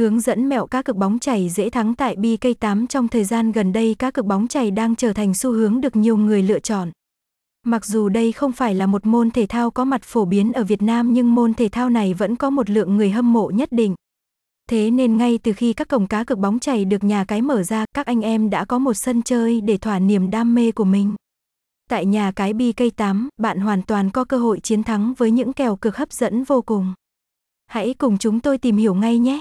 Hướng dẫn mẹo cá cực bóng chảy dễ thắng tại BK8 trong thời gian gần đây cá cực bóng chảy đang trở thành xu hướng được nhiều người lựa chọn. Mặc dù đây không phải là một môn thể thao có mặt phổ biến ở Việt Nam nhưng môn thể thao này vẫn có một lượng người hâm mộ nhất định. Thế nên ngay từ khi các cổng cá cực bóng chảy được nhà cái mở ra, các anh em đã có một sân chơi để thỏa niềm đam mê của mình. Tại nhà cái BK8, bạn hoàn toàn có cơ hội chiến thắng với những kèo cực hấp dẫn vô cùng. Hãy cùng chúng tôi tìm hiểu ngay nhé!